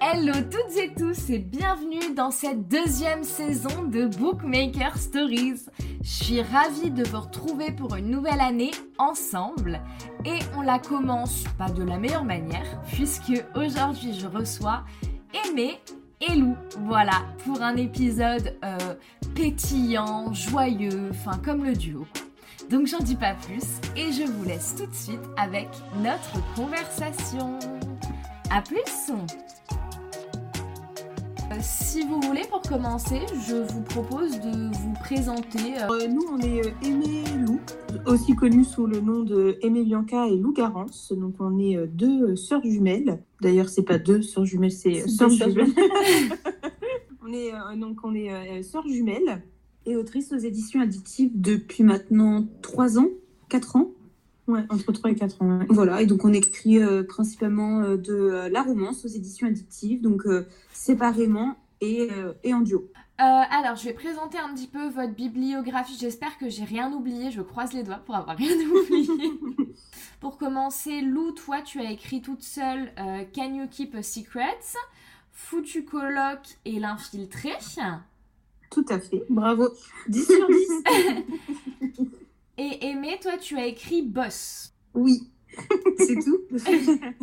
Hello toutes et tous et bienvenue dans cette deuxième saison de Bookmaker Stories. Je suis ravie de vous retrouver pour une nouvelle année ensemble et on la commence pas de la meilleure manière puisque aujourd'hui je reçois Aimé et Lou, voilà, pour un épisode euh, pétillant, joyeux, enfin comme le duo. Donc j'en dis pas plus et je vous laisse tout de suite avec notre conversation. A plus si vous voulez, pour commencer, je vous propose de vous présenter. Euh, nous, on est euh, Aimé Lou, aussi connu sous le nom de Aimé Bianca et Lou Garance. Donc, on est deux sœurs jumelles. D'ailleurs, c'est pas deux sœurs jumelles, c'est sœurs jumelles. on est donc on est sœurs jumelles et autrices aux éditions additives depuis maintenant trois ans, quatre ans. Ouais, entre 3 et 4 ans. Voilà, et donc on écrit principalement de la romance aux éditions additives. Donc séparément et, euh, et en duo. Euh, alors, je vais présenter un petit peu votre bibliographie. J'espère que j'ai rien oublié. Je croise les doigts pour avoir rien oublié. pour commencer, Lou, toi, tu as écrit toute seule euh, Can You Keep a Secret, Foutu Coloc et L'Infiltré. Tout à fait. Bravo. 10 sur 10. et Aimé, toi, tu as écrit Boss. Oui. C'est tout.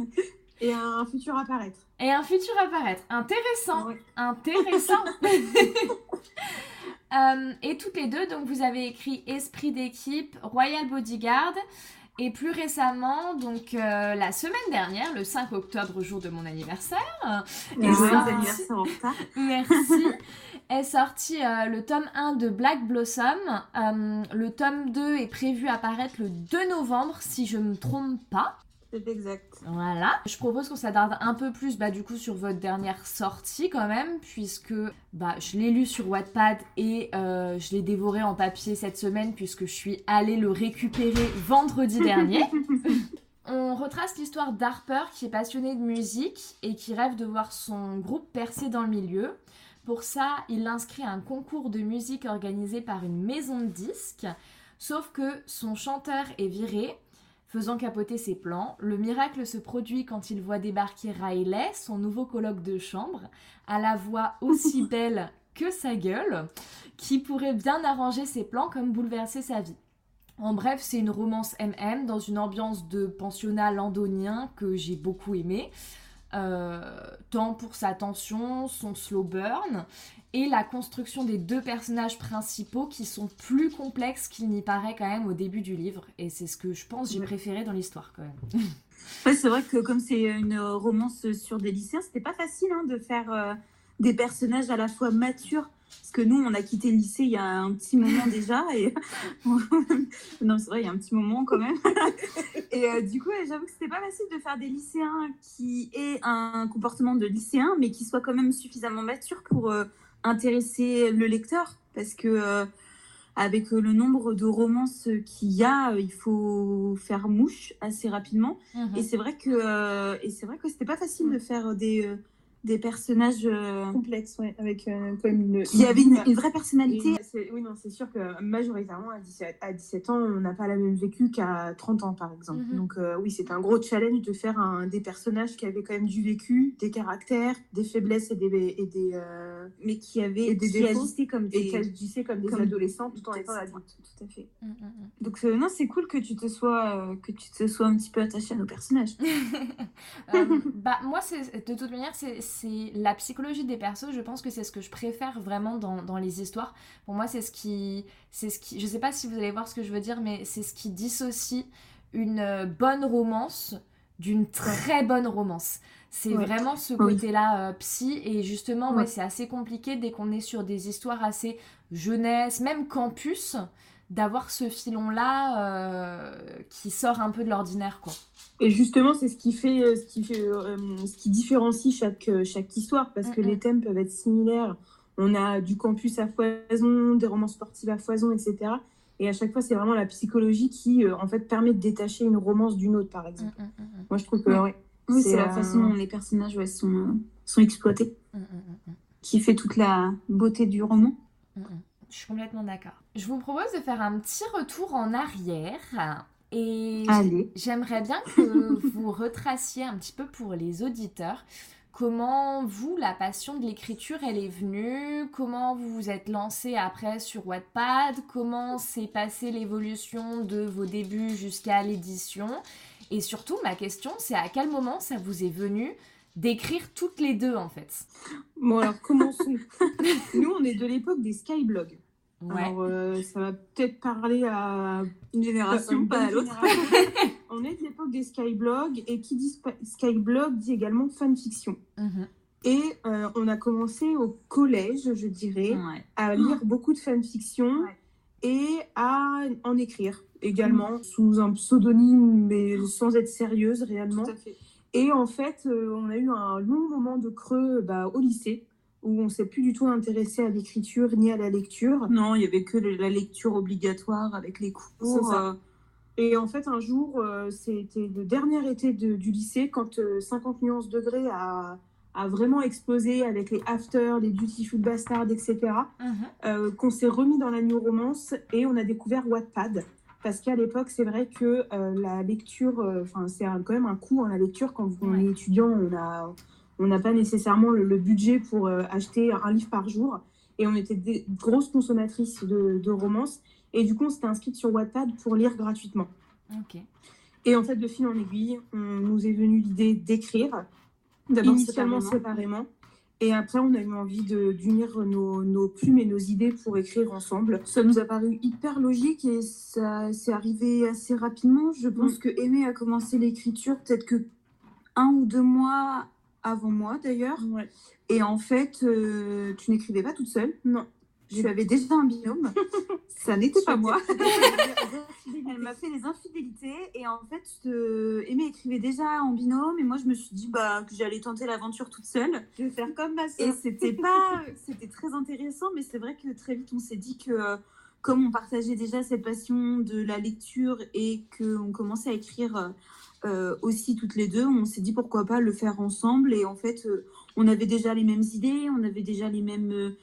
et un futur apparaître. Et un futur apparaître. Intéressant. Intéressant. Euh, et toutes les deux, donc vous avez écrit Esprit d'équipe, Royal Bodyguard. Et plus récemment, donc euh, la semaine dernière, le 5 octobre, jour de mon anniversaire. Et anniversaire en retard. Merci. Est sorti euh, le tome 1 de Black Blossom. le tome 2 est prévu apparaître le 2 novembre, si je ne me trompe pas. C'est exact. Voilà. Je propose qu'on s'attarde un peu plus bah, du coup sur votre dernière sortie quand même, puisque bah, je l'ai lu sur Wattpad et euh, je l'ai dévoré en papier cette semaine puisque je suis allée le récupérer vendredi dernier. On retrace l'histoire d'Harper qui est passionné de musique et qui rêve de voir son groupe percer dans le milieu. Pour ça, il inscrit à un concours de musique organisé par une maison de disques. Sauf que son chanteur est viré Faisant capoter ses plans, le miracle se produit quand il voit débarquer Riley, son nouveau colloque de chambre, à la voix aussi belle que sa gueule, qui pourrait bien arranger ses plans comme bouleverser sa vie. En bref, c'est une romance MM dans une ambiance de pensionnat landonien que j'ai beaucoup aimé. Euh, tant pour sa tension, son slow burn, et la construction des deux personnages principaux qui sont plus complexes qu'il n'y paraît quand même au début du livre. Et c'est ce que je pense j'ai préféré dans l'histoire quand même. c'est vrai que comme c'est une romance sur des lycéens, c'était pas facile hein, de faire euh, des personnages à la fois matures. Parce que nous, on a quitté le lycée il y a un petit moment déjà. Et... non, c'est vrai, il y a un petit moment quand même. et euh, du coup, j'avoue que c'était pas facile de faire des lycéens qui aient un comportement de lycéen, mais qui soient quand même suffisamment matures pour euh, intéresser le lecteur parce que euh, avec le nombre de romances qu'il y a, il faut faire mouche assez rapidement. Mhm. Et c'est vrai que et c'est vrai que c'était pas facile de faire des des personnages euh, complexes, ouais, avec euh, quand même une. Qui avaient une, vraie personnalité. oui, non, c'est sûr que majoritairement, à 17, à 17 ans, on n'a pas la même vécu qu'à 30 ans, par exemple. Mhm. Donc, euh, oui, c'est un gros challenge de faire un, des personnages qui avaient quand même du vécu, des caractères, des faiblesses et des. Et des Mais qui avaient. des qui agissaient comme des. Et qui agissaient comme des adolescents tout en étant adultes. Tout à fait. Mm, mm, mm. Donc, non, c'est cool que tu te sois, que tu te sois un petit peu attaché à nos personnages. bah, moi, de toute manière, c'est c'est la psychologie des persos, je pense que c'est ce que je préfère vraiment dans, les histoires. Pour moi, c'est ce qui. c'est ce qui Je sais pas si vous allez voir ce que je veux dire, mais c'est ce qui dissocie une euh, bonne romance d'une très bonne romance. C'est vraiment ce côté-là euh, psy et justement ouais. c'est assez compliqué dès qu'on est sur des histoires assez jeunesse, même campus, d'avoir ce filon-là euh, qui sort un peu de l'ordinaire quoi. Et justement, c'est ce qui fait, euh, ce qui fait, euh, ce qui différencie chaque, chaque histoire, parce que les thèmes peuvent être similaires. On a du campus à foison, des romans sportifs à foison, etc. Et à chaque fois, c'est vraiment la psychologie qui, en fait, permet de détacher une romance d'une autre, par exemple. Moi, je trouve que, ouais, oui, c'est la façon dont les personnages ouais, sont, sont exploités, qui fait toute la beauté du roman. Je suis complètement d'accord. Je vous propose de faire un petit retour en arrière et j'aimerais bien que vous retraciez un petit peu pour les auditeurs comment vous, la passion de l'écriture, elle est venue Comment vous vous êtes lancé après sur Wattpad Comment s'est passée l'évolution de vos débuts jusqu'à l'édition Et surtout, ma question, c'est à quel moment ça vous est venu d'écrire toutes les deux en fait? Bon alors commençons. Nous on est de l'époque des skyblogs. Alors euh, ça va peut-être parler à une génération, pas à l'autre. on est de l'époque des skyblogs et qui dit skyblog dit également fanfiction. Mhm. Et euh, on a commencé au collège, je dirais, à lire beaucoup de fanfiction et à en écrire également mhm. sous un pseudonyme mais sans être sérieuse réellement. Tout à fait. Et en fait, euh, on a eu un long moment de creux bah, au lycée où on s'est plus du tout intéressé à l'écriture ni à la lecture. Non, il y avait que la lecture obligatoire avec les cours. Ça. Euh. Et en fait, un jour, euh, c'était le dernier été du lycée, quand 50 nuances degrés a, a, vraiment explosé avec les After, les Beautiful Bastard, etc., mhm. qu'on s'est remis dans la new romance et on a découvert Wattpad parce qu'à l'époque, c'est vrai que euh, la lecture, euh, enfin, c'est quand même un coût en la lecture. Quand on est étudiant, on n'a on n'a pas nécessairement le, budget pour euh, acheter un livre par jour. Et on était des grosses consommatrices de, de romances. Et du coup, on s'était inscrite sur Wattpad pour lire gratuitement. Et en fait, de fil en aiguille, on nous est venu l'idée d'écrire, initialement séparément. Et après, on a eu envie d'unir nos, nos, plumes et nos idées pour écrire ensemble. Ça nous a paru hyper logique et ça s'est arrivé assez rapidement. Je pense mm. que Aimé a commencé l'écriture peut-être que un ou deux mois avant moi d'ailleurs. Et en fait, euh, tu n'écrivais pas toute seule. Non. Tu avais déjà un binôme. ça n'était pas moi. Elle m'a fait les infidélités et en fait, euh, Aimée écrivait déjà en binôme et moi je me suis dit bah, que j'allais tenter l'aventure toute seule. Je vais faire comme ma soeur. Et c'était pas, c'était très intéressant, mais c'est vrai que très vite on s'est dit que euh, comme on partageait déjà cette passion de la lecture et qu'on commençait à écrire euh, aussi toutes les deux, on s'est dit pourquoi pas le faire ensemble et en fait on avait déjà les mêmes idées, on avait déjà les mêmes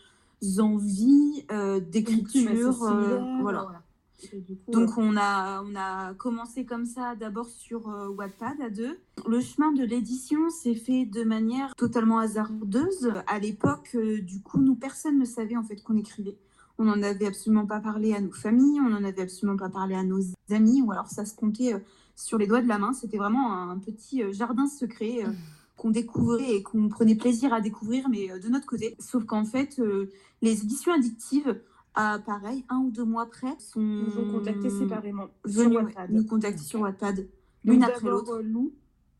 envies d'écriture, voilà. Donc euh, on a, on a commencé comme ça d'abord sur euh, Wattpad à deux. Le chemin de l'édition s'est fait de manière totalement hasardeuse. À l'époque, euh, du coup, nous, personne ne savait en fait qu'on écrivait. On n'en avait absolument pas parlé à nos familles, on n'en avait absolument pas parlé à nos amis, ou alors ça se comptait sur les doigts de la main. C'était vraiment un petit jardin secret. Mmh. qu'on découvrait et qu'on prenait plaisir à découvrir, mais de notre côté. Sauf qu'en fait, les éditions addictives à pareil, un ou deux mois après, sont nous ont contactés séparément venus nous contacter sur Wattpad, l'une après l'autre. Lou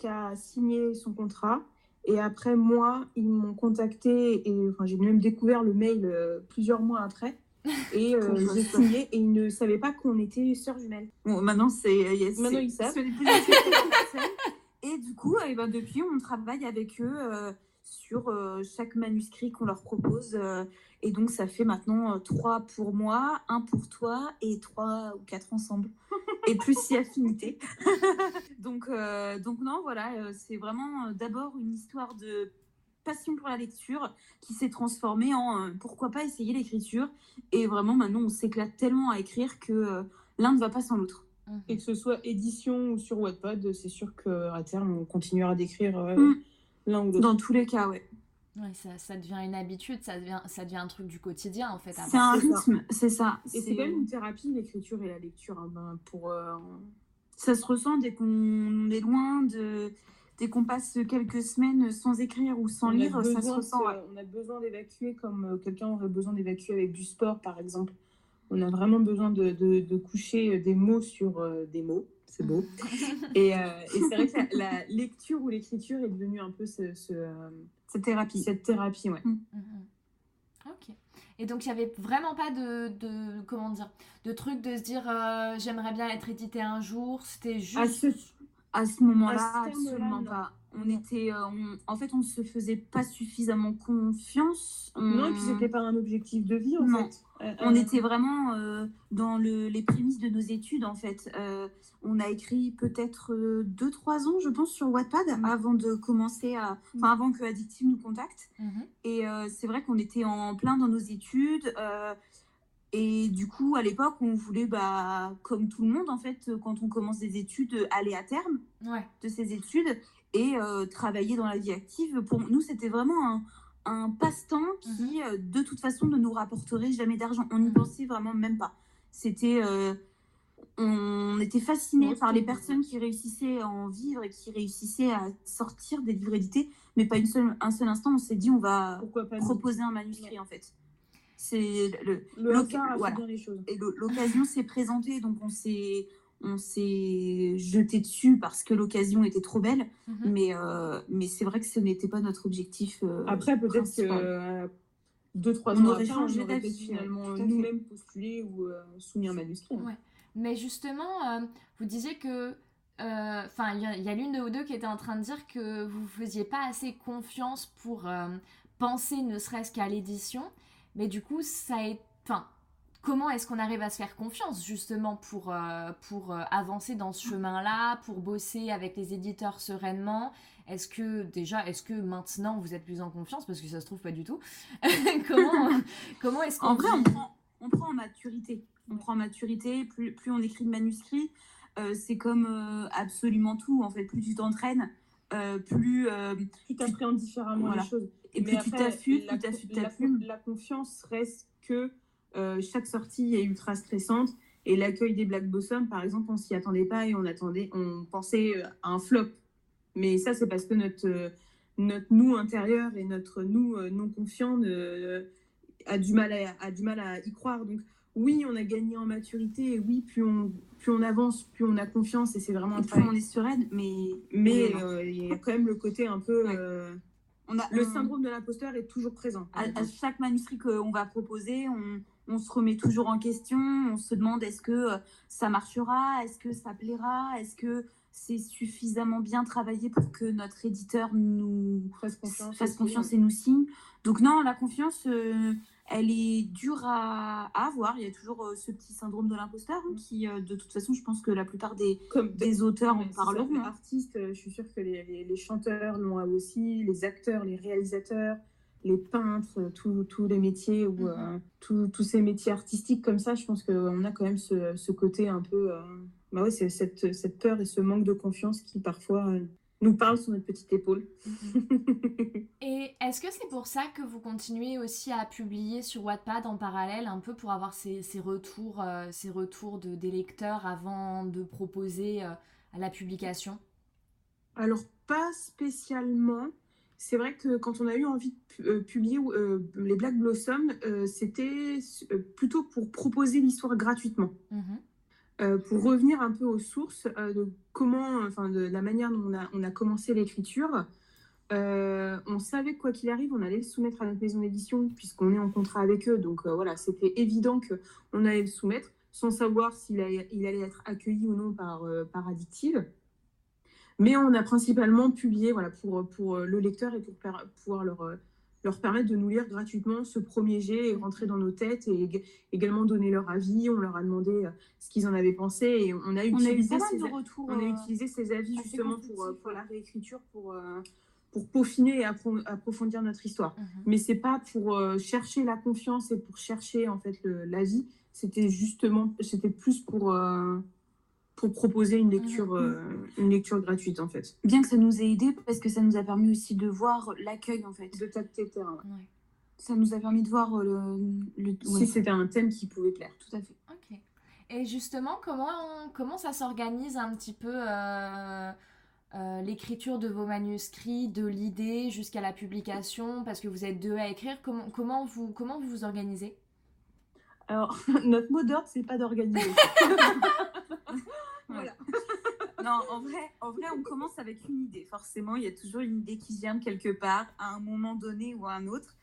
qui a signé son contrat. Et après, moi, ils m'ont contacté et enfin, j'ai même découvert le mail euh, plusieurs mois après. Et euh, j'ai signé et ils ne savaient pas qu'on était sœurs jumelles. Bon, maintenant, c'est. Yes, maintenant, ils savent. et du coup, et eh ben, depuis, on travaille avec eux euh, sur chaque manuscrit qu'on leur propose. Et donc, ça fait maintenant euh, trois pour moi, un pour toi et trois ou quatre ensemble. et plus si affinité. donc, euh, donc, non, voilà, euh, c'est vraiment d'abord une histoire de passion pour la lecture qui s'est transformée en pourquoi pas essayer l'écriture. Et vraiment, maintenant, on s'éclate tellement à écrire que l'un ne va pas sans l'autre. Mhm. Et que ce soit édition ou sur Wattpad, c'est sûr qu'à terme, on continuera d'écrire mm. l'un ou l'autre. Dans tous les cas, ouais. Ouais, ça, ça, devient une habitude, ça devient, ça devient un truc du quotidien en fait. C'est un rythme, c'est ça. Et c'est quand même une thérapie, l'écriture et la lecture. Hein, ben, pour, euh, Ça se ressent dès qu'on est loin, de... dès qu'on passe quelques semaines sans écrire ou sans lire, ça se ressent. On a besoin d'évacuer comme euh, quelqu'un aurait besoin d'évacuer avec du sport par exemple. On a vraiment besoin de, de, de coucher des mots sur euh, des mots c'est beau. et, et c'est vrai que la, lecture ou l'écriture est devenue un peu ce, ce, cette thérapie. Cette thérapie, ouais. Mm. Mm, mm. Ok. Et donc, il n'y avait vraiment pas de, de, comment dire, de truc de se dire euh, j'aimerais bien être édité un jour. C'était juste. À ce, à ce moment-là, absolument pas. On était, euh, en fait, on se faisait pas suffisamment confiance. Non, et puis c'était pas un objectif de vie en fait. Euh, on était vraiment dans le, les prémices de nos études en fait on a écrit peut-être 2-3 euh, ans, je pense, sur Wattpad mhm. avant de commencer à. Enfin, mhm. avant que Addictive nous contacte. Mhm. Et euh, c'est vrai qu'on était en plein dans nos études. Euh, et du coup, à l'époque, on voulait, bah, comme tout le monde, en fait, quand on commence des études, aller à terme de ces études. et travailler dans la vie active. Pour nous, c'était vraiment un, un passe-temps qui, mhm. de toute façon, ne nous rapporterait jamais d'argent. On n'y mhm. pensait vraiment même pas. C'était on était fascinés par les personnes qui réussissaient à en vivre et qui réussissaient à sortir des livres édités, mais pas une seule, un seul instant, on s'est dit on va proposer un manuscrit en fait. C'est le, l'occasion s'est présentée, donc on s'est on s'est jeté dessus parce que l'occasion était trop belle, mhm. mais euh, mais c'est vrai que ce n'était pas notre objectif. Euh, après peut-être que euh, deux trois ans aurait changé on aurait finalement nous-mêmes postulé ou soumis un manuscrit. Hein. Mais justement, euh, vous disiez que. Euh, enfin, il y a, l'une de vous deux qui était en train de dire que vous ne faisiez pas assez confiance pour euh, penser ne serait-ce qu'à l'édition. Mais du coup, ça est. Enfin, comment est-ce qu'on arrive à se faire confiance justement pour, pour avancer dans ce chemin-là, pour bosser avec les éditeurs sereinement? Est-ce que déjà, est-ce que maintenant vous êtes plus en confiance? Parce que ça se trouve pas du tout. comment comment est-ce qu'on. En vrai, on prend, on prend en maturité on prend maturité, plus, plus on écrit de manuscrits, euh, c'est comme euh, absolument tout. En fait, plus tu t'entraînes, euh, plus. tu t'appréhendes différemment les choses. Et plus tu t'affûtes, tu la, la, confiance reste que chaque sortie est ultra stressante. Et l'accueil des Black Blossom, par exemple, on s'y attendait pas et on attendait, on pensait à un flop. Mais ça, c'est parce que notre, notre nous intérieur et notre nous non confiant a, du mal à, a du mal à y croire. Donc, oui, on a gagné en maturité, et oui, plus on, plus on avance, plus on a confiance, et c'est vraiment un Plus on est sereine, mais... Mais euh, il y a quand même le côté un peu... Euh, on a, le syndrome de l'imposteur est toujours présent. À, chaque manuscrit qu'on va proposer, on, on, se remet toujours en question, on se demande est-ce que euh, ça marchera, est-ce que ça plaira, est-ce que c'est suffisamment bien travaillé pour que notre éditeur nous fasse confiance, fasse confiance et nous signe. Donc non, la confiance, elle est dure à, avoir. Il y a toujours euh, ce petit syndrome de l'imposteur hein, qui, euh, de toute façon, je pense que la plutôt des, des auteurs en parleront. Les hein. artistes, euh, je suis sûre que les, les, chanteurs l'ont aussi, les acteurs, les réalisateurs, les peintres, tous les métiers ou mm-hmm. tous ces métiers artistiques comme ça, je pense qu'on a quand même ce, ce côté un peu. bah ouais, c'est cette, cette, peur et ce manque de confiance qui parfois nous parle sur notre petite épaule. Et est-ce que c'est pour ça que vous continuez aussi à publier sur Wattpad en parallèle, un peu pour avoir ces, retours, euh, ces retours de, des lecteurs avant de proposer euh, à la publication? Alors, pas spécialement. C'est vrai que quand on a eu envie de euh, publier les Black Blossoms, c'était plutôt pour proposer l'histoire gratuitement. Mhm. Euh, pour revenir un peu aux sources euh, de comment, enfin de la manière dont on a, commencé l'écriture, euh, on savait quoi qu'il arrive, on allait le soumettre à notre maison d'édition puisqu'on est en contrat avec eux. Donc voilà, c'était évident qu'on allait le soumettre sans savoir s'il allait, il allait être accueilli ou non par, par Addictive. Mais on a principalement publié voilà, pour, pour le lecteur et pour pouvoir leur leur permettre de nous lire gratuitement ce premier jet et rentrer dans nos têtes et également donner leur avis. On leur a demandé euh, ce qu'ils en avaient pensé et on a utilisé, ces, retours, on a euh, utilisé ces avis justement pour, euh, pour la réécriture, pour, pour peaufiner et approfondir notre histoire. Mhm. Mais c'est pas pour chercher la confiance et pour chercher en fait l'avis. C'était justement, c'était plus pour pour proposer une lecture, mm. euh, une lecture gratuite en fait. Bien que ça nous ait aidé parce que ça nous a permis aussi de voir l'accueil en fait. De tacter terrain. Ça nous a permis de voir euh, le. Si c'était un thème qui pouvait plaire. Tout à fait. Ok. Et justement, comment, comment ça s'organise un petit peu euh, l'écriture de vos manuscrits, de l'idée jusqu'à la publication? Parce que vous êtes deux à écrire. Comment, comment, vous, comment vous vous organisez? Alors, notre mot d'ordre, c'est pas d'organiser. voilà. non, en vrai, en vrai, on commence avec une idée. Forcément, il y a toujours une idée qui vient quelque part, à un moment donné ou à un autre.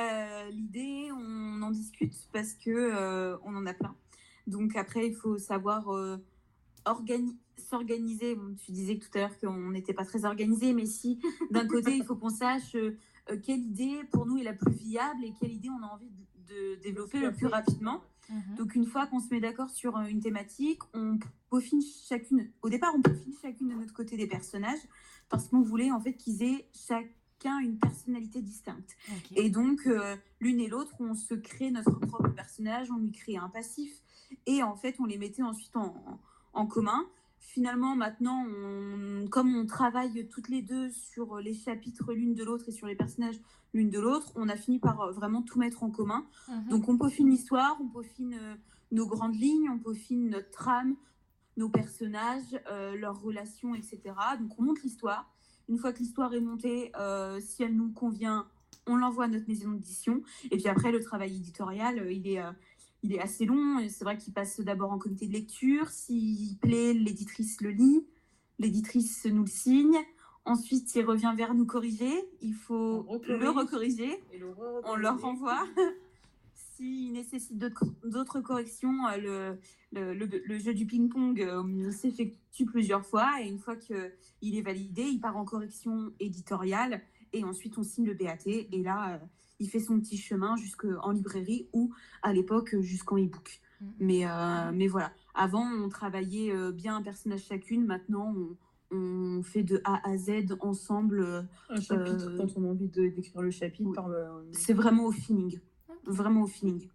Euh, l'idée, on en discute parce que euh, on en a plein. Donc après, il faut savoir euh, s'organiser. tu disais tout à l'heure qu'on n'était pas très organisé, mais si d'un côté, il faut qu'on sache quelle idée pour nous est la plus viable et quelle idée on a envie de de développer le plus rapidement. Mhm. Donc une fois qu'on se met d'accord sur euh, une thématique, on peaufine chacune. Au départ, on peaufine chacune de notre côté des personnages parce qu'on voulait en fait qu'ils aient chacun une personnalité distincte. Et donc euh, l'une et l'autre, on se crée notre propre personnage, on lui crée un passif et en fait on les mettait ensuite en, en commun. Finalement, maintenant, on, comme on travaille toutes les deux sur les chapitres l'une de l'autre et sur les personnages l'une de l'autre, on a fini par euh, vraiment tout mettre en commun. Mhm. Donc, on peaufine l'histoire, on peaufine euh, nos grandes lignes, on peaufine notre trame, nos personnages, euh, leurs relations, etc. Donc, on monte l'histoire. Une fois que l'histoire est montée, euh, si elle nous convient, on l'envoie à notre maison d'édition. Et puis après, le travail éditorial, il est, il est assez long. C'est vrai qu'il passe d'abord en comité de lecture. S'il plaît, l'éditrice le lit. L'éditrice nous le signe. Ensuite, il revient vers nous corriger. Il faut recorrige. le recorriger. On leur renvoie. S'il nécessite d'autres corrections, euh, le, le, le- le jeu du ping-pong euh, s'effectue plusieurs fois. Et une fois qu'il est validé, il part en correction éditoriale. Et ensuite, on signe le BAT. Et là, euh, il fait son petit chemin jusqu'en librairie ou, à l'époque, jusqu'en e-book. Mhm. Mais, euh, mais voilà. Avant, on travaillait euh, bien un personnage chacune. Maintenant, on, on fait de A à Z ensemble. Un chapitre, Euh, quand on a envie de- d'écrire le chapitre. oui. par le- C'est vraiment au feeling. Vraiment au feeling.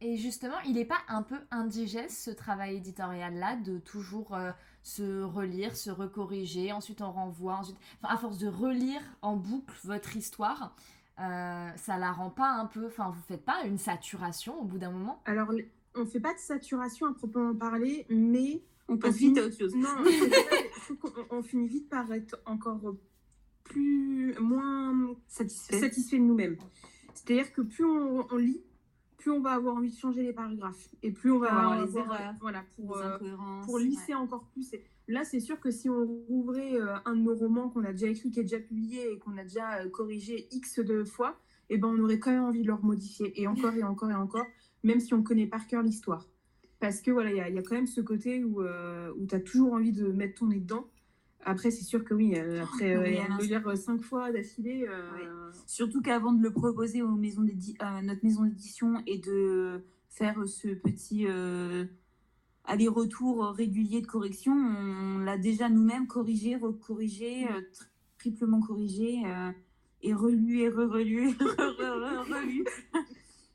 Et justement, il n'est pas un peu indigeste ce travail éditorial-là de toujours euh, se relire, se recorriger, ensuite on renvoie, ensuite, enfin, à force de relire en boucle votre histoire, euh, ça la rend pas un peu, enfin vous faites pas une saturation au bout d'un moment? Alors, on fait pas de saturation à proprement parler, mais On passe finit- vite à autre chose. non, on finit vite par être encore plus moins Satisfait. satisfait de nous-mêmes. C'est-à-dire que plus on, on lit, plus on va avoir envie de changer les paragraphes et plus on va avoir les erreurs, voilà pour Les euh, pour lisser encore plus. Et là, c'est sûr que si on rouvrait euh, un de nos romans qu'on a déjà écrit, qui est déjà publié et qu'on a déjà euh, corrigé X de fois, eh ben, on aurait quand même envie de le remodifier et encore et encore et encore, même si on connaît par cœur l'histoire. Parce que voilà, il y, a- il y a quand même ce côté où, euh, où tu as toujours envie de mettre ton nez dedans. Après, c'est sûr que oui, euh, après Oh, euh, oui, le lire cinq fois d'affilée. euh, Surtout qu'avant de le proposer aux maisons d'édi- à notre maison d'édition et de faire ce petit euh, aller-retour régulier de correction, on l'a déjà nous-mêmes corrigé, recorrigé, euh, tri- triplement corrigé euh, et relu et re-relu et re-relu.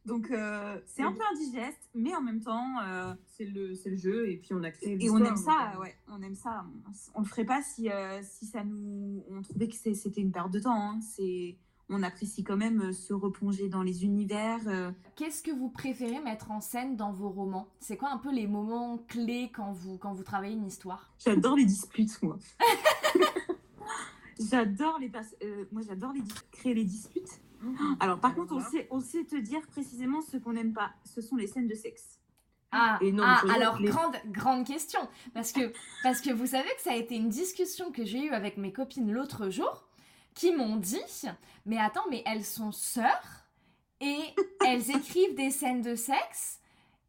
Donc euh, c'est un peu indigeste, mais en même temps, euh, c'est le, le jeu et puis on a créé et on aime ça, euh, ouais, on aime ça. On, on le ferait pas si, euh, si ça nous, on trouvait que c'était une perte de temps. hein. C'est, on apprécie quand même euh, se replonger dans les univers. euh. Qu'est-ce que vous préférez mettre en scène dans vos romans? C'est quoi un peu les moments clés quand vous, quand vous travaillez une histoire? J'adore les disputes, moi. j'adore les euh, moi j'adore les créer les disputes. Alors par contre, on sait, on sait te dire précisément ce qu'on n'aime pas. Ce sont les scènes de sexe. Ah, Et non, ah, alors les- grande, grande question. Parce que, parce que vous savez que ça a été une discussion que j'ai eue avec mes copines l'autre jour qui m'ont dit Mais attends, mais elles sont sœurs et elles écrivent des scènes de sexe.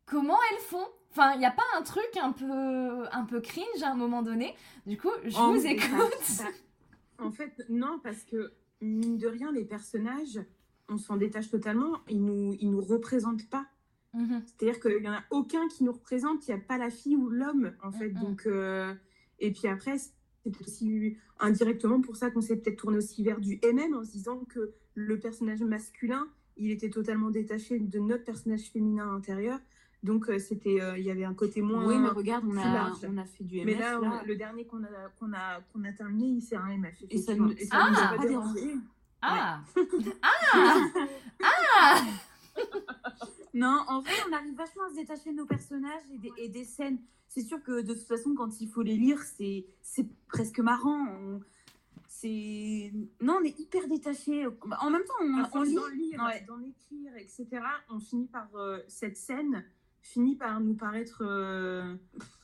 Comment elles font? Enfin, il n'y a pas un truc un peu, un peu cringe à un moment donné? Du coup, je vous écoute. ça- En fait, non, parce que mine de rien, les personnages, on s'en détache totalement. Ils nous, ils nous représentent pas. Mhm. C'est-à-dire qu'il n'y en a aucun qui nous représente. Il n'y a pas la fille ou l'homme, en fait. Donc, euh, et puis après, c'est aussi indirectement pour ça qu'on s'est peut-être tourné aussi vers du MM en se disant que le personnage masculin, il était totalement détaché de notre personnage féminin intérieur. Donc, euh, c'était, euh, il y avait un côté moins. Oui, mais regarde, on a, large. on a fait du MF. Mais là, là. on- le dernier qu'on a, qu'on a, qu'on a terminé, c'est un MF. Et ça nous- Et Ah, nous a pas dérangé. Ah Ah Ah Non, en vrai, on arrive vachement à se détacher de nos personnages et des, et des scènes. C'est sûr que de toute façon, quand il faut les lire, c'est c'est presque marrant. On- C'est non, on est hyper détaché. En même temps, on, on lit. d'en lire, Ouais. écrire, etc., on finit par euh, cette scène finit par nous paraître euh,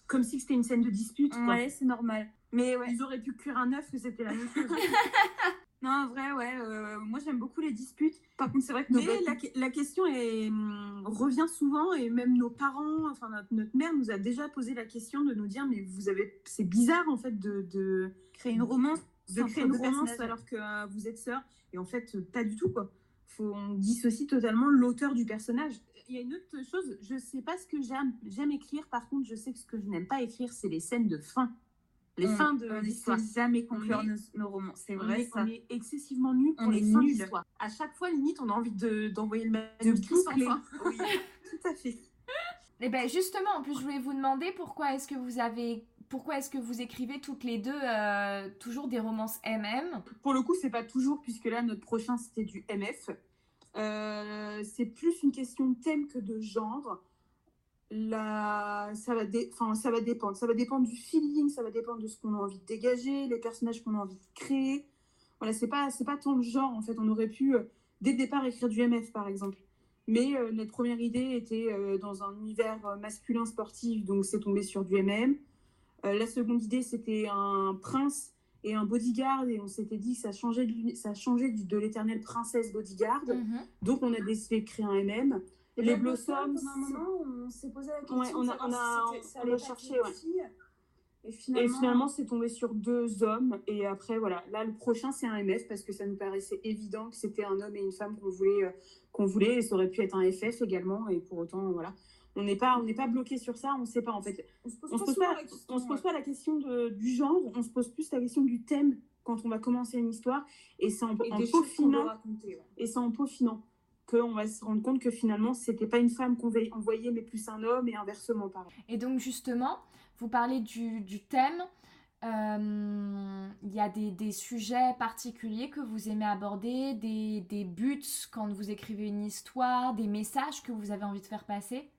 comme si c'était une scène de dispute. Ouais, c'est normal. Mais ouais. Ils auraient pu cuire un œuf que c'était la même chose. Non, en vrai, ouais. euh, moi, j'aime beaucoup les disputes. Par contre, c'est vrai que Mais la, la question est, hum, revient souvent et même nos parents, enfin notre, notre mère nous a déjà posé la question de nous dire mais vous avez, c'est bizarre en fait de, de, créer une romance, de créer une romance alors que euh, vous êtes sœurs et en fait pas du tout quoi. Faut, on dissocie totalement l'auteur du personnage. Il y a une autre chose, je sais pas ce que j'aime écrire. Par contre, je sais que ce que je n'aime pas écrire, c'est les scènes de fin, les On- fins de l'histoire. jamais conclure nos, nos romans. C'est vrai, est, ça. on est excessivement nuls pour On les est fins nuls. d'histoire. À chaque fois, limite, on a envie de- d'envoyer le De manuscrit sans boucler. fin. Oui, tout à fait. Et ben justement, en plus, je voulais vous demander pourquoi est-ce que vous avez pourquoi est-ce que vous écrivez toutes les deux euh, toujours des romances MM Pour le coup, c'est pas toujours, puisque là, notre prochain, c'était du MF. Euh, c'est plus une question de thème que de genre. Là, ça, va dé- enfin, ça va dépendre. Ça va dépendre du feeling, ça va dépendre de ce qu'on a envie de dégager, les personnages qu'on a envie de créer. Voilà, c'est pas, c'est pas tant le genre, en fait. On aurait pu, euh, dès le départ, écrire du MF, par exemple. Mais euh, notre première idée était euh, dans un univers masculin sportif, donc c'est tombé sur du MM. La seconde idée, c'était un prince et un bodyguard, et on s'était dit que ça changeait, du, ça changeait du, de l'éternelle princesse bodyguard. Mhm. Donc on a décidé de créer un MM. Et les Blossoms, Blossoms, pendant un moment, on s'est posé la question. Ouais, on a- on a- si on a cherché, ouais. Et Et finalement, finalement, c'est tombé sur deux hommes. Et après, voilà, là, le prochain, c'est un MF parce que ça nous paraissait évident que c'était un homme et une femme qu'on voulait, euh, qu'on voulait. Et ça aurait pu être un FF également. Et pour autant, voilà. On n'est pas, on n'est pas bloqué sur ça. On ne sait pas, en fait. on se pose On pas se pose pas, la question, on se pose ouais. pas la question de, du genre. On se pose plus la question du thème quand on va commencer une histoire. Et c'est en, peaufinant raconter. ouais. et c'est en peaufinant qu'on va se rendre compte que finalement, c'était pas une femme qu'on va- on voyait, mais plus un homme et inversement, pardon. Et donc justement, vous parlez du, du thème. Euh, Il y a des, des sujets particuliers que vous aimez aborder, des, des buts quand vous écrivez une histoire, des messages que vous avez envie de faire passer?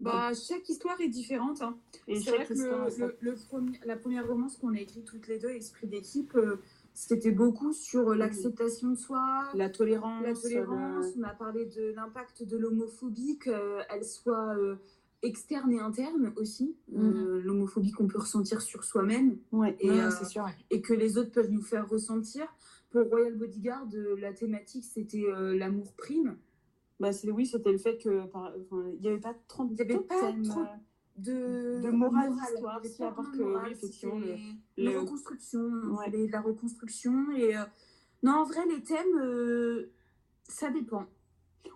Bah, chaque histoire est différente. hein. Et C'est vrai que le premier- la première romance qu'on a écrite toutes les deux, Esprit d'équipe, euh, c'était beaucoup sur euh, l'acceptation de soi, la tolérance, la tolérance. le- On a parlé de l'impact de l'homophobie, qu'elle soit euh, externe et interne aussi. Euh, L'homophobie qu'on peut ressentir sur soi-même Ouais, Et, euh, sûr. ouais. et que les autres peuvent nous faire ressentir. Pour Royal Bodyguard, euh, la thématique, c'était euh, l'amour prime. Bah, c'est, oui, c'était le fait que par- enfin, il n'y avait pas 30 Il y avait pas trop euh, de, De morale d'histoire, que, morale, oui, effectivement, le- une le- reconstruction. On Ouais. la reconstruction. Et euh, non, en vrai, les thèmes, euh, ça dépend.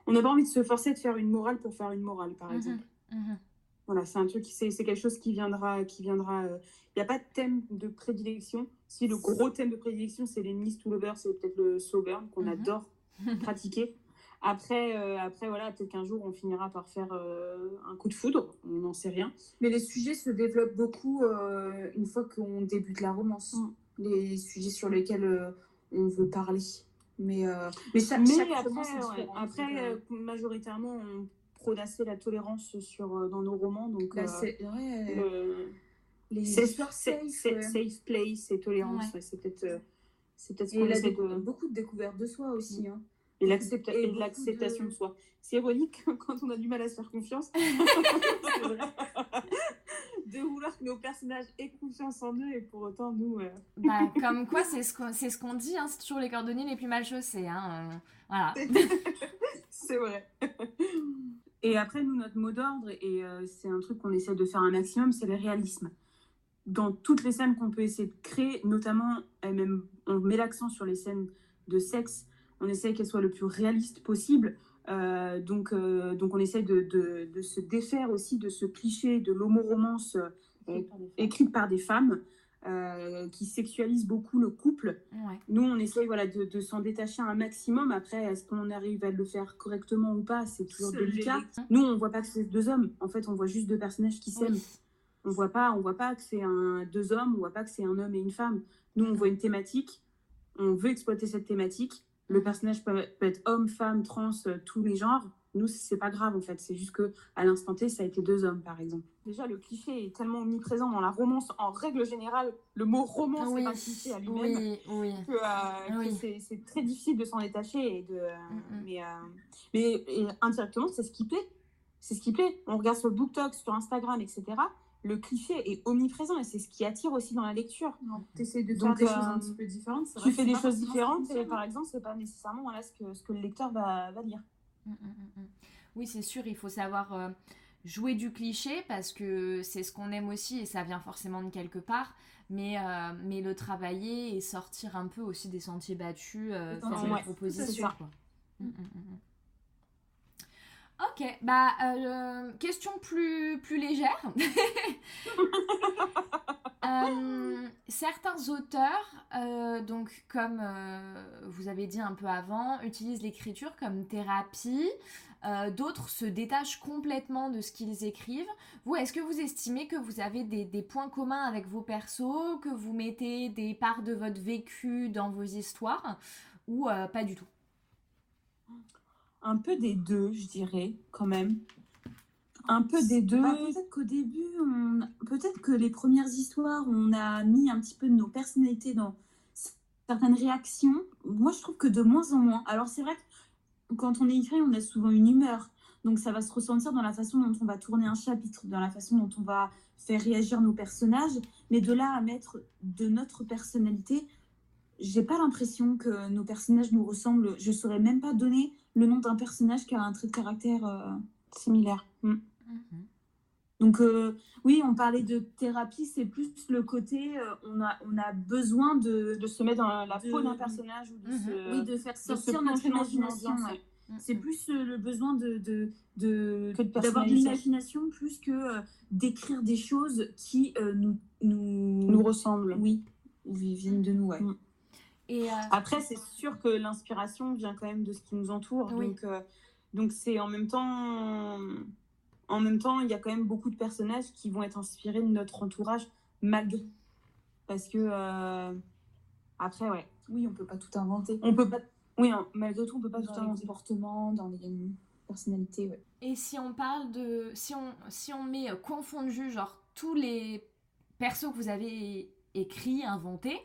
On n'a pas envie de se forcer de faire une morale pour faire une morale, par Mhm, exemple. mhm. Voilà, c'est un truc, c'est, c'est quelque chose qui viendra, qui viendra. euh, Il n'y a pas de thème de prédilection. Si le gros thème de prédilection, c'est l'ennemi to lover, c'est peut-être le slow burn qu'on Mhm. adore pratiquer. Après, euh, après voilà, peut-être qu'un jour on finira par faire euh, un coup de foudre, on n'en sait rien. Mais les sujets se développent beaucoup euh, une fois qu'on débute la romance. Mm. Les sujets sur lesquels on veut parler. Mais, mais, cha- Mais chaque après, romance ouais, après majoritairement, on prône assez la tolérance sur, dans nos romans. Donc, là, c'est- ouais, le- les safe, safe, ouais. safe place et tolérance, c'est peut-être c'est peut-être ce qu'on essaie de... beaucoup de découvertes de soi aussi. Hein. Et l'acceptation de- soi. C'est ironique quand on a du mal à se faire confiance. De vouloir que nos personnages aient confiance en eux et pour autant nous. euh, Bah, comme quoi, c'est ce qu'on c'est ce qu'on dit, hein, c'est toujours les cordonniers les plus mal chaussés. Hein, euh, voilà. C'est vrai. Et après, nous, notre mot d'ordre, et euh, c'est un truc qu'on essaie de faire un maximum, c'est le réalisme. Dans toutes les scènes qu'on peut essayer de créer, notamment, et même, on met l'accent sur les scènes de sexe, on essaie qu'elles soient le plus réalistes possible. Euh, donc, euh, donc, on essaie de, de, de se défaire aussi de ce cliché de l'homo-romance euh, écrite par des femmes euh, qui sexualisent beaucoup le couple. Ouais. Nous, on essaye voilà, de, de s'en détacher un maximum. Après, est-ce qu'on arrive à le faire correctement ou pas? C'est toujours délicat. délicat. Nous, on voit pas que c'est deux hommes. En fait, on voit juste deux personnages qui s'aiment. Oui. On voit pas, on voit pas que c'est un deux hommes. On voit pas que c'est un homme et une femme. Nous, on voit une thématique. On veut exploiter cette thématique. Le personnage peut, peut être homme, femme, trans, euh, tous les genres. Nous, c'est pas grave en fait. C'est juste que à l'instant T, ça a été deux hommes, par exemple. Déjà, le cliché est tellement omniprésent dans la romance. En règle générale, le mot romance oui, est un cliché à lui-même oui, oui. que, euh, Oui. c'est- c'est très difficile de s'en détacher. Et de, euh, Mm, mm. mais, euh, mais et indirectement, c'est ce qui plaît. C'est ce qui plaît. On regarde sur BookTok, sur Instagram, etc. Le cliché est omniprésent et c'est ce qui attire aussi dans la lecture. Tu essaies de Donc, faire des euh, choses un petit peu différentes. Tu vrai fais des choses différentes et par exemple, c'est pas nécessairement voilà, ce, que, ce que le lecteur va, va lire. Mm, mm, mm. Oui, c'est sûr, il faut savoir euh, jouer du cliché parce que c'est ce qu'on aime aussi et ça vient forcément de quelque part, mais, euh, mais le travailler et sortir un peu aussi des sentiers battus, Des faire des propositions. c'est ça. quoi. Mm, mm, mm, mm. Ok, bah euh, question plus, plus légère. Euh, certains auteurs, euh, donc comme vous avez dit un peu avant, utilisent l'écriture comme thérapie. D'autres se détachent complètement de ce qu'ils écrivent. Vous, est-ce que vous estimez que vous avez des, des, points communs avec vos persos, que vous mettez des parts de votre vécu dans vos histoires, ou pas du tout? Un peu des deux, je dirais, quand même. Un peu des deux. Bah, peut-être qu'au début, peut-être que les premières histoires, on a mis un petit peu de nos personnalités dans certaines réactions. Moi, je trouve que de moins en moins. Alors, c'est vrai que quand on écrit, on a souvent une humeur. Donc, ça va se ressentir dans la façon dont on va tourner un chapitre, dans la façon dont on va faire réagir nos personnages. Mais de là à mettre de notre personnalité, j'ai pas l'impression que nos personnages nous ressemblent. Je saurais même pas donner le nom d'un personnage qui a un trait de caractère euh, similaire. Mm. Mhm. Donc euh, oui, on parlait de thérapie, c'est plus le côté euh, on, a, on a besoin de, de se mettre dans la peau d'un personnage ou de, mhm. oui, de faire sortir notre imagination. C'est plus le besoin de, d'avoir de l'imagination plus que d'écrire des choses qui nous, nous, nous ressemblent. Oui, viennent de nous. Ouais. Mm. Et euh, Après, c'est sûr que l'inspiration vient quand même de ce qui nous entoure. Donc, euh, donc c'est en même temps, en même temps, il y a quand même beaucoup de personnages qui vont être inspirés de notre entourage malgré. Parce que euh, après, ouais. Oui, on peut pas tout inventer. On peut pas. Oui, hein, malgré tout, on peut pas tout inventer. comportement, dans les personnalités, ouais. Et si on parle de, si on, si on met confondu genre tous les persos que vous avez écrits, inventés,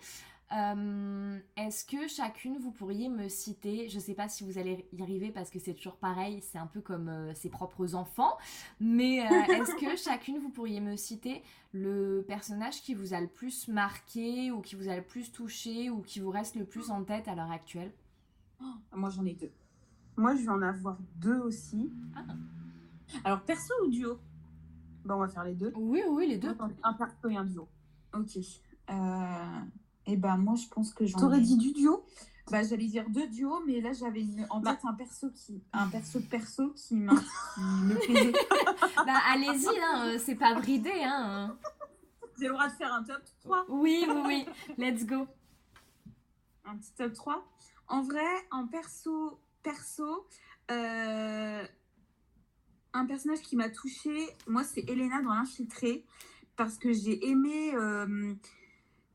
euh, est-ce que chacune, vous pourriez me citer, je sais pas si vous allez y arriver parce que c'est toujours pareil, c'est un peu comme euh, ses propres enfants, mais euh, est-ce que chacune, vous pourriez me citer le personnage qui vous a le plus marqué ou qui vous a le plus touché ou qui vous reste le plus en tête à l'heure actuelle? Oh, Moi, j'en ai deux. Moi, je vais en avoir deux aussi. Ah. Alors, perso ou duo? Bon, on va faire les deux. Oui, oui, les deux. Un perso et un duo. Ok. Euh... Et eh ben moi, je pense que j'en T'aurais dit du duo? Bah, j'allais dire deux duos, mais là j'avais une... en bah. tête un perso qui un perso perso qui me plaisait. bah allez-y, hein, euh, c'est pas bridé. Hein. J'ai le droit de faire un top 3 Oui, oui, oui, let's go. Un petit top 3. En vrai, en perso, perso, euh, un personnage qui m'a touchée, moi c'est Elena dans l'infiltré, parce que j'ai aimé. Euh,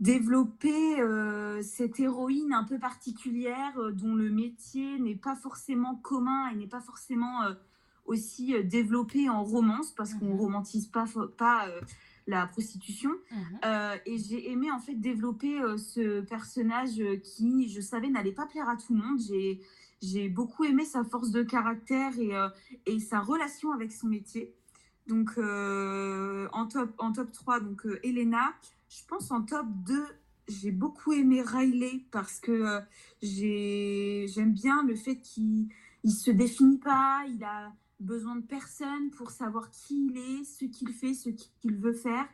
développer euh, cette héroïne un peu particulière euh, dont le métier n'est pas forcément commun et n'est pas forcément euh, aussi développé en romance parce qu'on mhm. romantise pas pas la prostitution mhm. et j'ai aimé en fait développer ce personnage qui je savais n'allait pas plaire à tout le monde j'ai j'ai beaucoup aimé sa force de caractère et, et sa relation avec son métier donc en top en top 3 donc Elena je pense en top 2, j'ai beaucoup aimé Riley parce que euh, j'aime bien le fait qu'il ne se définit pas, il a besoin de personne pour savoir qui il est, ce qu'il fait, ce qu'il veut faire.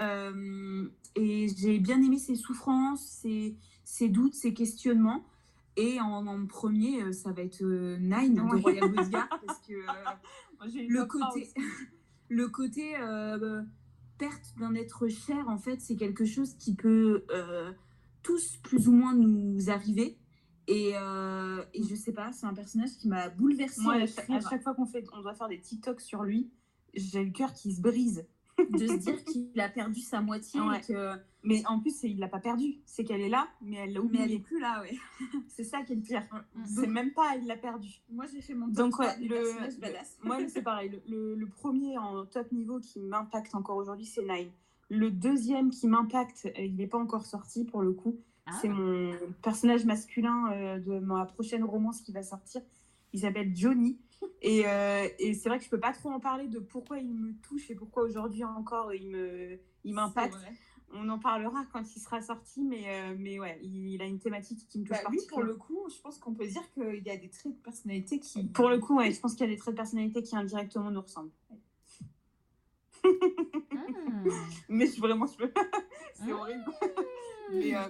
Euh, et j'ai bien aimé ses souffrances, ses, ses, doutes, ses questionnements. Et en, premier, euh, ça va être Nine de Royal Bodyguard parce que le côté, le côté perte d'un être cher, en fait, c'est quelque chose qui peut euh, tous plus ou moins nous arriver. Et, euh, et je sais pas, c'est un personnage qui m'a bouleversée. Moi, à, chaque, fois qu'on fait, on doit faire des TikTok sur lui, j'ai le cœur qui se brise de se dire qu'il a perdu sa moitié. Mais en plus, il l'a pas perdu. C'est qu'elle est là, mais elle l'a Mais elle est plus là, ouais. c'est ça qui est le pire. C'est même pas, il l'a perdu. Moi, j'ai fait mon top Donc, ouais, le, moi, c'est pareil. Le, le, premier en top niveau qui m'impacte encore aujourd'hui, c'est Nine. Le deuxième qui m'impacte, il n'est pas encore sorti pour le coup. Ah. C'est mon personnage masculin euh, de ma prochaine romance qui va sortir. Il s'appelle Johnny. Et, euh, et c'est vrai que je peux pas trop en parler de pourquoi il me touche et pourquoi aujourd'hui encore il me il m'impacte. On en parlera quand il sera sorti, mais, euh, mais ouais, il, a une thématique qui me touche bah, lui, pour le coup, je pense qu'on peut dire qu'il y a des traits de personnalité qui. Pour le coup, ouais, je pense qu'il y a des traits de personnalité qui indirectement nous ressemblent. Ah. mais vraiment, je peux. c'est ah. horrible. mais euh,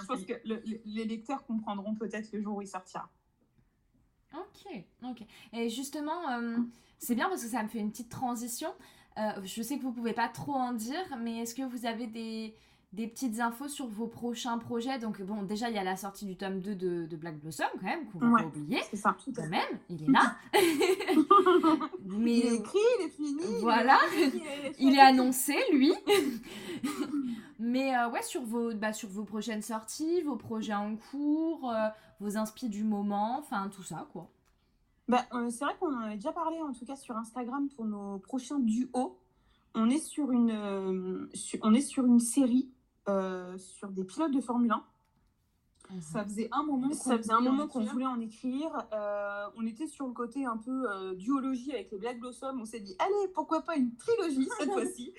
je pense que les lecteurs comprendront peut-être le jour où il sortira. Ok, ok. Et justement, euh, c'est bien parce que ça me fait une petite transition. Euh, je sais que vous pouvez pas trop en dire, mais est-ce que vous avez des, des petites infos sur vos prochains projets? Donc bon, déjà il y a la sortie du tome 2 de, de Black Blossom quand même, qu'on va Ouais, pas oublier. C'est ça. Quand même, il est là. mais Il est écrit, il est fini. il est Voilà. il est- il est annoncé, lui. mais euh, ouais, sur vos, bah, sur vos prochaines sorties, vos projets en cours, vos inspi du moment, enfin tout ça quoi. Bah, euh, c'est vrai qu'on en avait déjà parlé, en tout cas sur Instagram, pour nos prochains duos. On est sur une, euh, sur- on est sur une série euh, sur des pilotes de Formule 1. Ça faisait un moment Ça faisait un moment qu'on voulait en écrire. Euh, on était sur le côté un peu euh, duologie avec les Black Blossom. On s'est dit, allez, pourquoi pas une trilogie cette fois-ci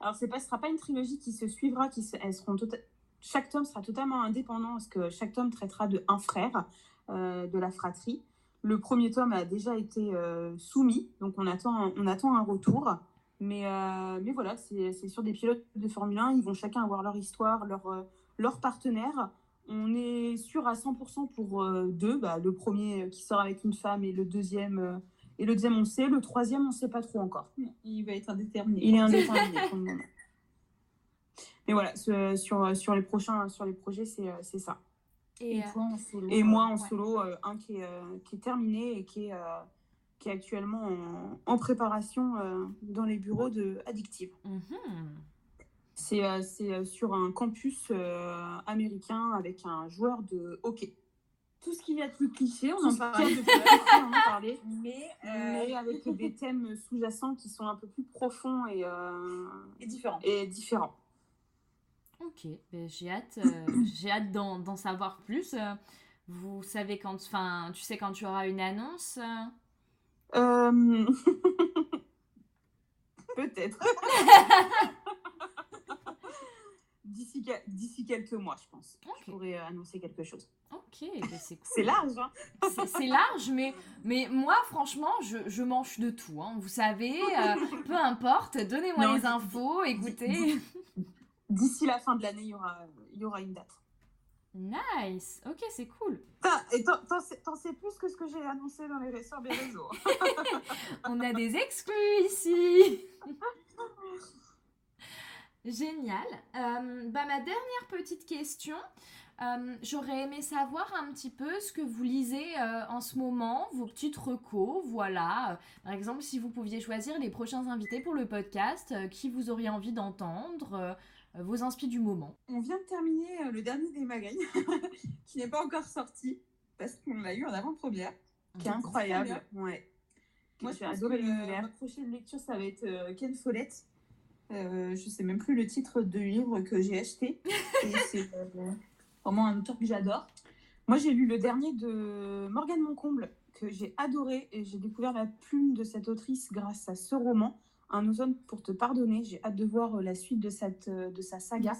Alors, c'est pas, ce sera pas une trilogie qui se suivra, qui se- elles seront tota- chaque tome sera totalement indépendant parce que chaque tome traitera de un frère euh, de la fratrie. Le premier tome a déjà été euh, soumis, donc on attend, on attend un retour. Mais, euh, mais voilà, c'est sur des pilotes de Formule 1. Ils vont chacun avoir leur histoire, leur, leur partenaire. On est sûr à 100% pour deux. Bah, le premier qui sort avec une femme et le deuxième, et le deuxième on sait. Le troisième, on ne sait pas trop encore. Il va être indéterminé. Il est indéterminé pour le moment. Mais voilà, ce- sur, sur, les prochains, sur les projets, c'est euh, c'est ça. Et Et, euh, toi en solo Et euh, moi, en ouais. solo, euh, un qui est, euh, qui est terminé et qui est, euh, qui est actuellement en, en préparation euh, dans les bureaux de Addictive. mhm. C'est euh, c'est, euh, sur un campus euh, américain avec un joueur de hockey. Tout ce qu'il y a de plus cliché, on Tout en de on parlait. Mais, euh, mais avec des thèmes sous-jacents qui sont un peu plus profonds et, euh, et différents. Ok, ben, j'ai hâte, euh, j'ai hâte d'en savoir plus. Euh, Vous savez quand, enfin, tu sais quand tu auras une annonce euh Peut-être. D'ici quel- d'ici quelques mois, je pense. Je Ok, pourrais annoncer quelque chose. ok, ben, c'est cool. C'est large, hein C'est- large, mais, mais moi, franchement, je, je mange de tout. hein. Vous savez, euh, peu importe, donnez-moi les infos, écoutez. D'ici la fin de l'année, il y aura, y aura une date. Nice, ok, c'est cool. Et t'en- sais, plus que ce que j'ai annoncé dans les, sur les réseaux. On a des exclus ici. Génial. Euh, bah, ma dernière petite question. euh, J'aurais aimé savoir un petit peu ce que vous lisez euh, en ce moment, vos petites recos, voilà. Par exemple, si vous pouviez choisir les prochains invités pour le podcast, qui vous auriez envie d'entendre, vos inspi du moment. On vient de terminer euh, le dernier des Magagne, qui n'est pas encore sorti, parce qu'on l'a eu en avant-première. Qui est incroyable. Ouais. Moi, je J'ai pense adoré que l'univers. ma prochaine lecture, ça va être euh, Ken Follett. Euh, je sais même plus le titre de livre que j'ai acheté. Et c'est euh, vraiment un auteur que j'adore. Moi, j'ai lu le dernier de Morgane Moncomble, que j'ai adoré, et j'ai découvert la plume de cette autrice grâce à ce roman, Un ozone pour te pardonner. J'ai hâte de voir euh, la suite de, cette, euh, de sa saga.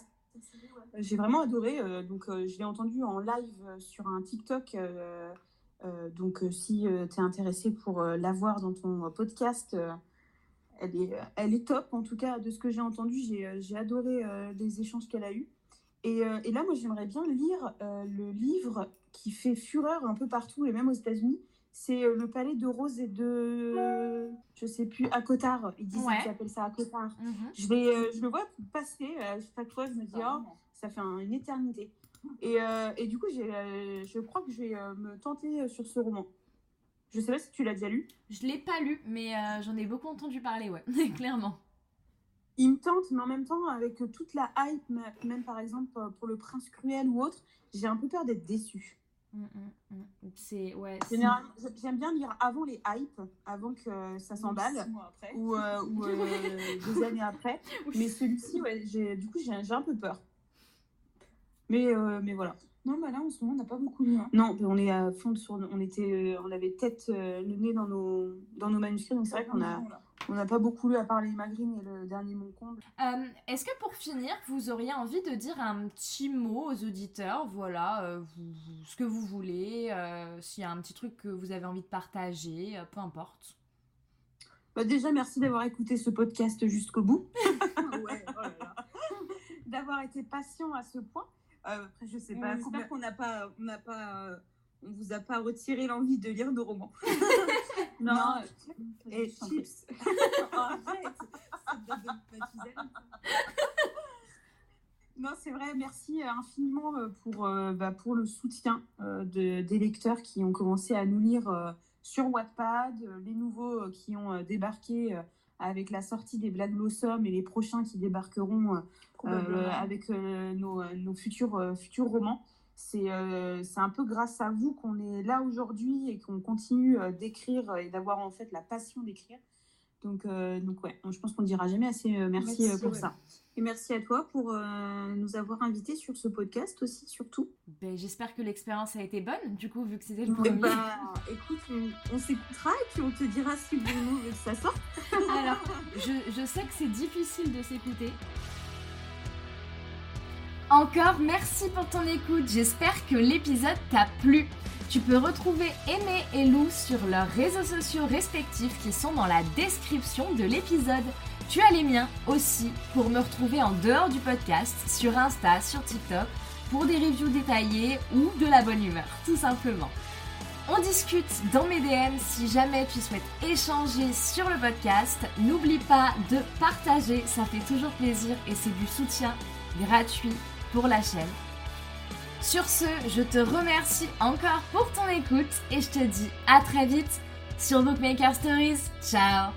J'ai vraiment adoré. euh, donc, euh, je l'ai entendu en live euh, sur un TikTok. euh, euh, donc, euh, si tu es intéressé pour euh, la voir dans ton euh, podcast, euh, elle, est, elle est top. En tout cas, de ce que j'ai entendu, j'ai euh, adoré euh, les échanges qu'elle a eus. Et, euh, et là, moi, j'aimerais bien lire euh, le livre qui fait fureur un peu partout, et même aux États-Unis. C'est euh, Le Palais de Rose et de. Je sais plus, à Cotard. Ils disent Ouais. qu'ils appellent ça à Cotard. Mhm. Je, vais, euh, je le vois passer. euh, chaque fois, je me dis, oh, ça fait un- une éternité. Et, euh, et du coup, euh, je crois que je vais me tenter sur ce roman. Je sais pas si tu l'as déjà lu. Je l'ai pas lu, mais j'en ai beaucoup entendu parler, ouais, clairement. Il me tente, mais en même temps, avec toute la hype, même par exemple pour Le Prince Cruel ou autre, j'ai un peu peur d'être déçue. Mm, mm, mm. C'est ouais. Généralement, j'aime bien lire avant les hypes, avant que ça s'emballe. Ou, euh, ou, euh, des années après. Mais celui-ci, ouais, j'ai- du coup, j'ai j'ai un peu peur. Mais, euh, mais voilà. Non, bah là, en ce moment, on n'a pas beaucoup lu. hein. Non, on est à fond sur. On était, on avait tête euh, le nez dans nos, dans nos manuscrits, donc c'est vrai qu'on a, on n'a pas beaucoup lu à part les Magrines et le dernier Moncomble. Euh, Est-ce que pour finir, vous auriez envie de dire un petit mot aux auditeurs? Voilà, euh, vous- vous- ce que vous voulez, euh, s'il y a un petit truc que vous avez envie de partager, euh, peu importe. Bah, déjà, merci d'avoir écouté ce podcast jusqu'au bout, ouais, oh d'avoir été patient à ce point. Après, je sais pas espère combien- qu'on n'a pas, on n'a pas on vous a pas retiré l'envie de lire nos romans. non, et chips. non, c'est vrai, merci infiniment pour, bah, pour le soutien de, des lecteurs qui ont commencé à nous lire sur Wattpad, les nouveaux qui ont débarqué avec la sortie des Black Blossom et les prochains qui débarqueront avec nos, nos futurs, futurs romans. Euh, c'est un peu grâce à vous qu'on est là aujourd'hui et qu'on continue euh, d'écrire et d'avoir en fait la passion d'écrire. Donc, euh, donc ouais, je pense qu'on ne dira jamais assez merci, pour ça. Et merci à toi pour nous avoir invités sur ce podcast aussi, surtout. Ben, J'espère que l'expérience a été bonne, du coup, vu que c'était le premier. Bah, écoute, on, s'écoutera et puis on te dira si vous voulez que ça sorte. Alors, je, je sais que c'est difficile de s'écouter, encore merci pour ton écoute, j'espère que l'épisode t'a plu. Tu peux retrouver Aimé et Lou sur leurs réseaux sociaux respectifs qui sont dans la description de l'épisode. Tu as les miens aussi pour me retrouver en dehors du podcast, sur Insta, sur TikTok, pour des reviews détaillées ou de la bonne humeur, tout simplement. On discute dans mes DM si jamais tu souhaites échanger sur le podcast. N'oublie pas de partager, ça fait toujours plaisir et c'est du soutien gratuit pour la chaîne. Sur ce, je te remercie encore pour ton écoute et je te dis à très vite sur Bookmaker Stories. Ciao